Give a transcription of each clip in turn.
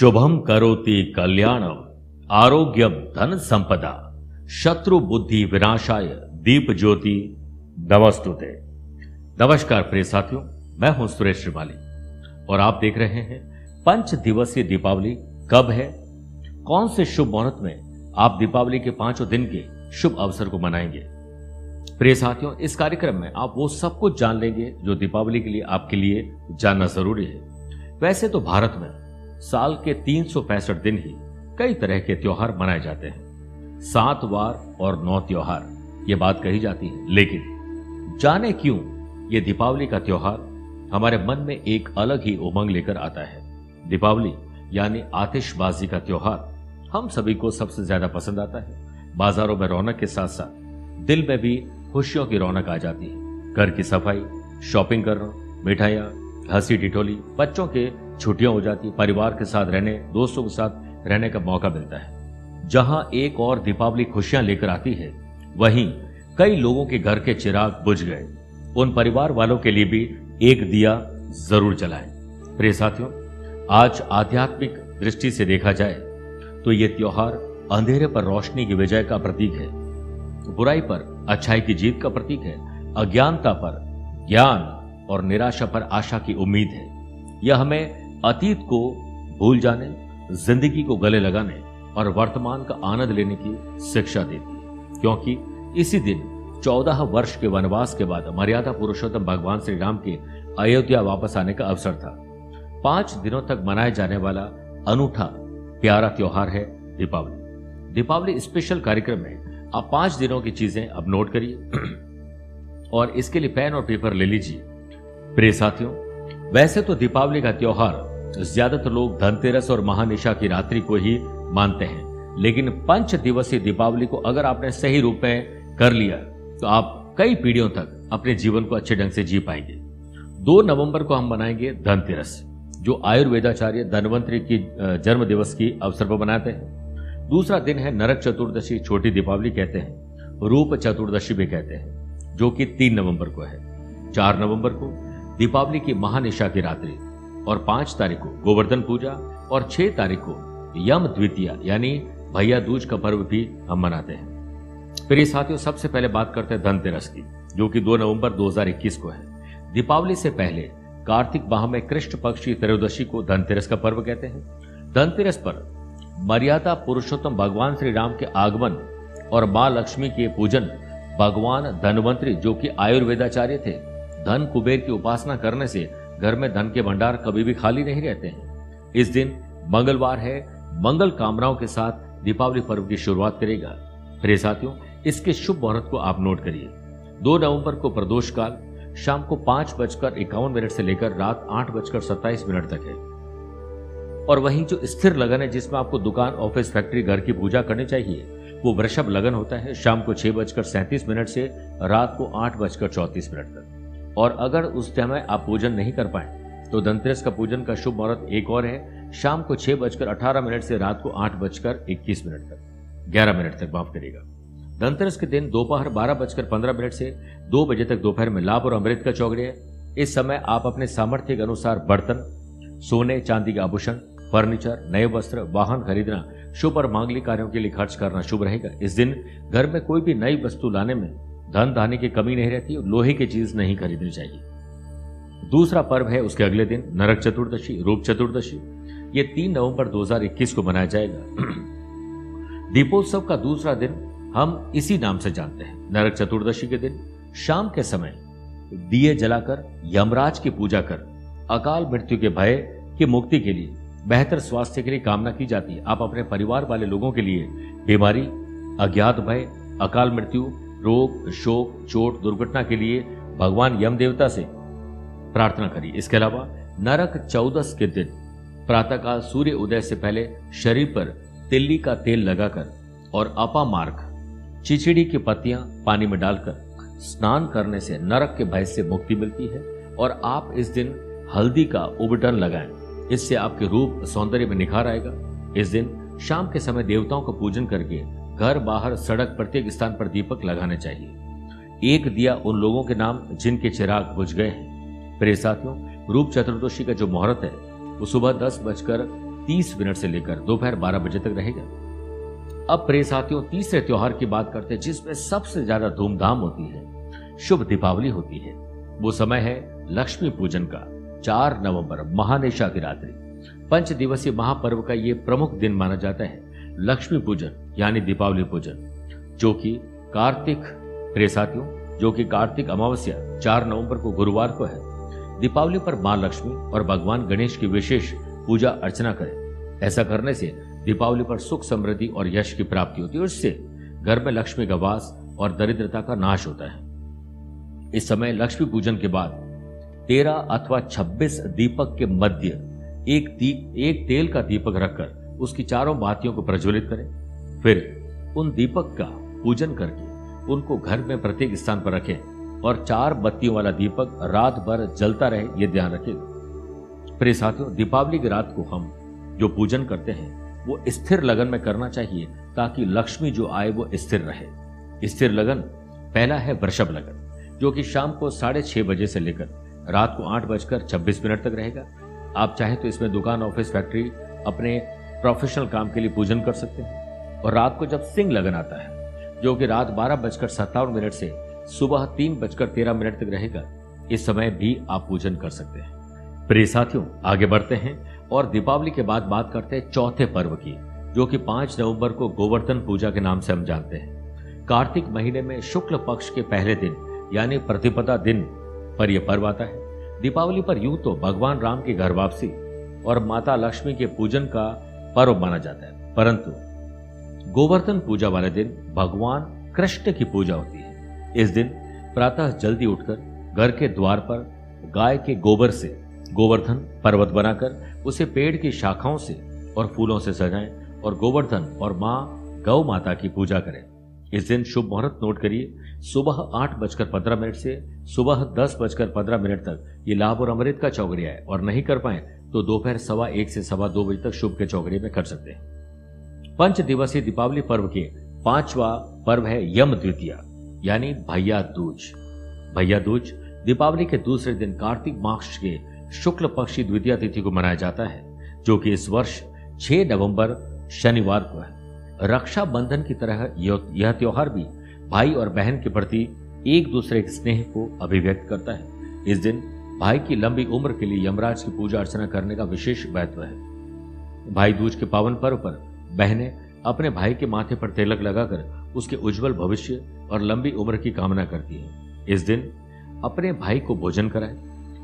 शुभम करोति कल्याणम आरोग्यम धन संपदा शत्रु बुद्धि विनाशाय दीप ज्योति नमस्तुते। नमस्कार प्रिय साथियों, मैं हूँ सुरेश श्रीमाली। और आप देख रहे हैं पंच दिवसीय दीपावली कब है? कौन से शुभ मुहूर्त में आप दीपावली के पाँचों दिन के शुभ अवसर को मनाएँगे? प्रिय साथियों, इस कार्यक्रम में आप वो सब कुछ जान लेंगे जो दीपावली के लिए आपके लिए जानना ज़रूरी है। वैसे तो भारत में साल के तीन सौ पैंसठ दिन ही कई तरह के त्योहार मनाए जाते हैं। सात वार और नौ त्योहार, ये बात कही जाती है। लेकिन जाने क्यों ये दीपावली का त्योहार हमारे मन में एक अलग ही उमंग लेकर आता है। दीपावली यानी आतिशबाजी का त्योहार हम सभी को सबसे ज़्यादा पसंद आता है। बाजारों में रौनक के साथ साथ दिल में भी खुशियों की रौनक आ जाती है। घर की सफ़ाई, शॉपिंग करना, मिठाइयाँ हँसी टिटोली बच्चों के छुट्टियाँ हो जाती, परिवार के साथ रहने, दोस्तों के साथ रहने का मौका मिलता है। जहाँ एक और दीपावली खुशियाँ लेकर आती है, वहीं कई लोगों के घर के चिराग बुझ गए। उन परिवार वालों के लिए भी एक दिया ज़रूर जलाएँ। प्रिय साथियों, आज आध्यात्मिक दृष्टि से देखा जाए तो ये त्योहार अंधेरे पर रोशनी की विजय का प्रतीक है। बुराई पर, अच्छाई की जीत का प्रतीक है। अज्ञानता पर, ज्ञान और निराशा पर आशा की उम्मीद है। यह हमें अतीत को भूल जाने, ज़िंदगी को गले लगाने और वर्तमान का आनंद लेने की शिक्षा देती है। क्योंकि इसी दिन, चौदह वर्ष के वनवास के बाद मर्यादा पुरुषोत्तम भगवान श्री राम के अयोध्या वापस आने का अवसर था। पाँच दिनों तक मनाया जाने वाला अनूठा, प्यारा त्योहार है दीपावली। दीपावली स्पेशल कार्यक्रम में आप पाँच दिनों की चीज़ें अब नोट करिए और इसके लिए पेन और पेपर ले लीजिए। प्रिय साथियों, वैसे तो दीपावली का त्योहार ज़्यादातर लोग धनतेरस और महानिशा की रात्रि को ही मानते हैं। लेकिन पंच दिवसीय दीपावली को अगर आपने सही रूप में कर लिया तो आप कई पीढ़ियों तक अपने जीवन को अच्छे ढंग से जी पाएँगे। दो नवंबर को हम मनाएँगे धनतेरस, जो आयुर्वेदाचार्य धनवंतरी की जन्म दिवस की अवसर पर मनाते हैं। दूसरा दिन है नरक चतुर्दशी, छोटी दीपावली कहते हैं, रूप चतुर्दशी भी कहते हैं, जो कि तीन नवंबर को है। चार नवंबर को दीपावली की महानिशा की रात्रि और पाँच तारीख को गोवर्धन पूजा और छह तारीख को यम द्वितीय, यानी भैया दूज का पर्व भी हम मनाते हैं। प्रिय साथियों, सबसे पहले बात करते हैं धनतेरस की, जो कि 2 नवंबर 2021 को है। दीपावली से पहले कार्तिक माह में कृष्ण पक्ष की त्रयोदशी को धनतेरस का पर्व कहते हैं। धनतेरस पर मर्यादा पुरुषोत्तम भगवान श्री राम के आगमन और माँ लक्ष्मी के पूजन भगवान धनवंतरी, जो कि आयुर्वेदाचार्य थे, धन कुबेर की उपासना करने से घर में धन के भंडार कभी भी खाली नहीं रहते हैं। इस दिन मंगलवार है, मंगल कामनाओं के साथ दीपावली पर्व की शुरुआत करेगा। प्रिय साथियों, इसके शुभ मुहूर्त को आप नोट करिए। दो नवंबर को प्रदोष काल, शाम को पाँच बजकर इक्यावन मिनट से लेकर रात आठ बजकर सत्ताईस मिनट तक है। और वहीं जो स्थिर लगन है, जिसमें आपको दुकान, ऑफ़िस, फैक्ट्री, घर की पूजा करनी चाहिए, वो वृषभ लगन होता है शाम को छह बजकर सैंतीस मिनट से रात को आठ बजकर चौतीस मिनट तक। और अगर उस समय आप पूजन नहीं कर पाए तो धनतेरस का पूजन का शुभ मुहूर्त एक और है। शाम को छह बजकर अठारह मिनट से रात को आठ बजकर इक्कीस मिनट तक, ग्यारह मिनट तक माफ़ करेगा धनतेरस के दिन दोपहर बारह बजकर पंद्रह मिनट से दो बजे तक दोपहर में लाभ और अमृत का चौगड़े है। इस समय आप अपने सामर्थ्य के अनुसार बर्तन, सोने, चांदी के आभूषण, फर्नीचर, नए वस्त्र, वाहन खरीदना, शुभ और मांगलिक कार्यों के लिए खर्च करना शुभ रहेगा। इस दिन घर में कोई भी नई वस्तु लाने में धन धाने की कमी नहीं रहती लोहे की चीज़ नहीं खरीदनी चाहिए। दूसरा पर्व है उसके अगले दिन, नरक चतुर्दशी, रूप चतुर्दशी। ये तीन नवंबर 2021 को मनाया जाएगा। दीपोत्सव का दूसरा दिन हम इसी नाम से जानते हैं। नरक चतुर्दशी के दिन, शाम के समय दिए जलाकर, यमराज की पूजा कर, अकाल मृत्यु के भय की मुक्ति के लिए, बेहतर स्वास्थ्य के लिए कामना की जाती है। आप अपने परिवार वाले लोगों के लिए बीमारी, अज्ञात भय, अकाल मृत्यु रोग, शोक, चोट, दुर्घटना के लिए भगवान यम देवता से प्रार्थना करिए। इसके अलावा नरक चौदस के दिन, प्रातःकाल सूर्य उदय से पहले शरीर पर तिल्ली का तेल लगाकर और अपा मार्ग, चिचिड़ी की पत्तियाँ पानी में डालकर स्नान करने से नरक के भय से मुक्ति मिलती है और आप इस दिन हल्दी का उबटन लगाएँ। इससे आपके रूप सौंदर्य में निखार आएगा। इस दिन शाम के समय देवताओं का पूजन करके घर बाहर सड़क प्रत्येक स्थान पर दीपक लगाने चाहिए। एक दिया उन लोगों के नाम जिनके चिराग बुझ गए हैं। प्रिय साथियों, रूप चतुर्दशी का जो मुहूर्त है, वो सुबह दस बजकर तीस मिनट से लेकर दोपहर बारह बजे तक रहेगा। अब प्रिय साथियों, तीसरे त्योहार की बात करते हैं, जिसमें सबसे ज़्यादा धूमधाम होती है, शुभ दीपावली होती है। वो समय है लक्ष्मी पूजन का, चार नवंबर, महानेशा की रात्रि। पंच दिवसीय महापर्व का ये प्रमुख दिन माना जाता है। लक्ष्मी पूजन, यानी दीपावली पूजन, जो कि कार्तिक, प्रिय साथियों, जो कि कार्तिक अमावस्या, चार नवंबर को गुरुवार को है। दीपावली पर माँ लक्ष्मी और भगवान गणेश की विशेष पूजा अर्चना करें। ऐसा करने से दीपावली पर सुख समृद्धि और यश की प्राप्ति होती है उससे घर में लक्ष्मी का वास और दरिद्रता का नाश होता है। इस समय लक्ष्मी पूजन के बाद तेरह अथवा छब्बीस दीपक के मध्य एक एक तेल का दीपक रखकर उसकी चारों बातियों को प्रज्वलित करें। फिर उन दीपक का पूजन करके उनको घर में प्रत्येक स्थान पर रखें और चार बत्तियों वाला दीपक रात भर जलता रहे, ये ध्यान रखेगा प्रिय साथियों, दीपावली की रात को हम जो पूजन करते हैं, वो स्थिर लगन में करना चाहिए ताकि लक्ष्मी जो आए वो स्थिर रहे। स्थिर लगन पहला है वृषभ लगन, जो कि शाम को साढ़े छह बजे से लेकर रात को आठ बजकर छब्बीस मिनट तक रहेगा। आप चाहे तो इसमें दुकान, ऑफ़िस, फैक्ट्री अपने प्रोफेशनल काम के लिए पूजन कर सकते हैं। और रात को जब सिंह लगन आता है, जो कि रात बारह बजकर सत्तावन मिनट से सुबह तीन बजकर तेरह मिनट तक रहेगा, इस समय भी आप पूजन कर सकते हैं। प्रिय साथियों, आगे बढ़ते हैं और दीपावली के बाद बात करते हैं चौथे पर्व की, जो कि पाँच नवंबर को गोवर्धन पूजा के नाम से हम जानते हैं। कार्तिक महीने में शुक्ल पक्ष के पहले दिन, यानी प्रतिपदा दिन पर यह पर्व आता है। दीपावली पर यूँ तो भगवान राम की घर वापसी और माता लक्ष्मी के पूजन का पर्व माना जाता है। परंतु गोवर्धन पूजा वाले दिन भगवान कृष्ण की पूजा होती है। इस दिन प्रातः जल्दी उठकर घर के द्वार पर गाय के गोबर से गोवर्धन पर्वत बनाकर उसे पेड़ की शाखाओं से और फूलों से सजाएँ और गोवर्धन और माँ गौ माता की पूजा करें। इस दिन शुभ मुहूर्त नोट करिए। सुबह आठ बजकर पंद्रह मिनट से सुबह दस बजकर पंद्रह मिनट तक ये लाभ और अमृत का चौगड़िया है और नहीं कर पाए तो दोपहर सवा एक से सवा दो बजे तक शुभ के चौगड़िए में कर सकते हैं। पंच दिवसीय दीपावली पर्व के पांचवा पर्व है यम द्वितीया, यानी भैया दूज। भैया दूज दीपावली के दूसरे दिन कार्तिक मास के शुक्ल पक्षी द्वितीय तिथि को मनाया जाता है, जो कि इस वर्ष 6 नवंबर शनिवार को है। रक्षा बंधन की तरह यह त्योहार भी भाई और बहन के प्रति एक दूसरे के स्नेह को अभिव्यक्त करता है। इस दिन भाई की लंबी उम्र के लिए यमराज की पूजा अर्चना करने का विशेष महत्व है। भाई दूज के पावन पर्व पर बहनें अपने भाई के माथे पर तिलक लगाकर उसके उज्जवल भविष्य और लंबी उम्र की कामना करती है। इस दिन अपने भाई को भोजन कराए,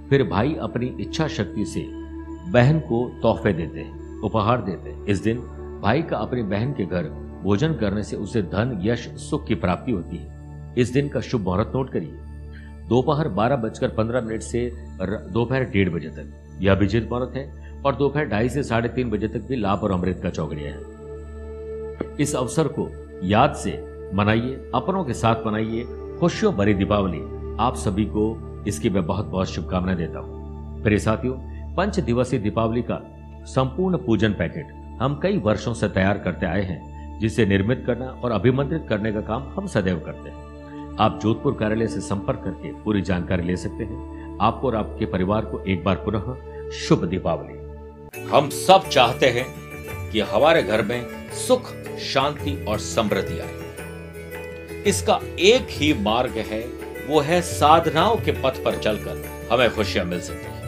फिर भाई अपनी इच्छा शक्ति से बहन को तोहफे देते हैं, उपहार देते हैं। इस दिन भाई का अपनी बहन के घर भोजन करने से उसे धन, यश, सुख की प्राप्ति होती है। इस दिन का शुभ मुहूर्त नोट करिए। दोपहर बारह बजकर पंद्रह मिनट से दोपहर डेढ़ बजे तक। यह अभिजित मुहूर्त है और दोपहर ढाई से साढ़े तीन बजे तक भी लाभ और अमृत का चौगड़िया है। इस अवसर को याद से मनाइए, अपनों के साथ मनाइए। खुशियों भरी दीपावली आप सभी को इसकी मैं बहुत बहुत शुभकामनाएँ देता हूँ। प्रिय साथियों पंच दिवसीय दीपावली का संपूर्ण पूजन पैकेट हम कई वर्षों से तैयार करते आए हैं, जिसे निर्मित करना और अभिमंत्रित करने का काम हम सदैव करते हैं। आप जोधपुर कार्यालय से संपर्क करके पूरी जानकारी ले सकते हैं। आपको और आपके परिवार को एक बार पुनः शुभ दीपावली। हम सब चाहते हैं कि हमारे घर में सुख, शांति और समृद्धि आए। इसका एक ही मार्ग है, वो है साधनाओं के पथ पर चलकर हमें खुशियाँ मिल सकती है।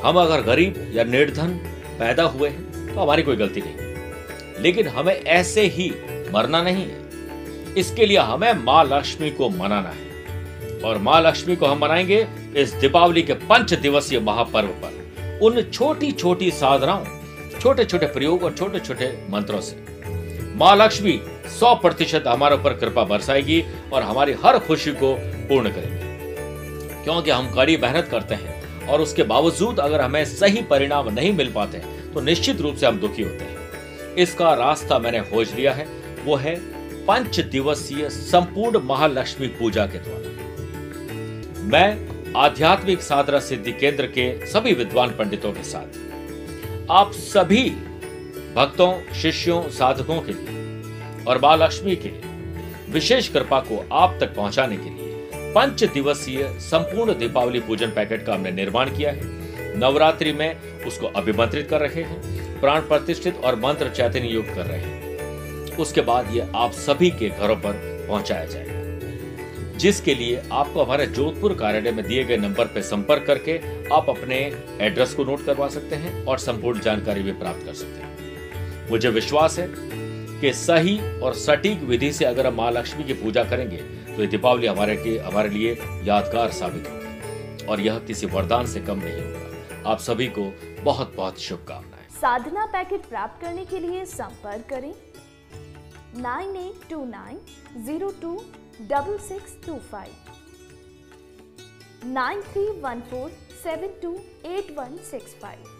हम अगर गरीब या निर्धन पैदा हुए हैं तो हमारी कोई गलती नहीं। लेकिन हमें ऐसे ही मरना नहीं है। इसके लिए हमें माँ लक्ष्मी को मनाना है। और माँ लक्ष्मी को हम मनाएँगे इस दीपावली के पंच दिवसीय महापर्व पर। उन छोटी छोटी साधनाओं छोटे छोटे प्रयोग और छोटे छोटे मंत्रों से। माँ लक्ष्मी सौ प्रतिशत हमारे ऊपर कृपा बरसाएगी और हमारी हर खुशी को पूर्ण करेगी। क्योंकि हम कड़ी मेहनत करते हैं और उसके बावजूद अगर हमें सही परिणाम नहीं मिल पाते तो निश्चित रूप से हम दुखी होते हैं। इसका रास्ता मैंने खोज लिया है, वो है पंच दिवसीय संपूर्ण महालक्ष्मी पूजा के द्वारा। मैं आध्यात्मिक साधना सिद्धि केंद्र के सभी विद्वान पंडितों के साथ, आप सभी भक्तों, शिष्यों, साधकों के लिए और माँ लक्ष्मी के विशेष कृपा को आप तक पहुँचाने के लिए पंच दिवसीय संपूर्ण दीपावली पूजन पैकेट का हमने निर्माण किया है। नवरात्रि में उसको अभिमंत्रित कर रहे हैं, प्राण प्रतिष्ठित और मंत्र चैतन्य योग कर रहे हैं। उसके बाद ये आप सभी के घरों पर पहुँचाया जाएगा। जिसके लिए आपको हमारे जोधपुर कार्यालय में दिए गए नंबर पर संपर्क करके आप अपने एड्रेस को नोट करवा सकते हैं और संपूर्ण जानकारी भी प्राप्त कर सकते हैं। मुझे विश्वास है कि सही और सटीक विधि से अगर हम माँ लक्ष्मी की पूजा करेंगे तो ये दीपावली हमारे के, हमारे लिए यादगार साबित होगी। और यह किसी वरदान से कम नहीं होगा। आप सभी को बहुत बहुत शुभकामनाएँ। साधना पैकेट प्राप्त करने के लिए संपर्क करें। 9829026625. 9314728165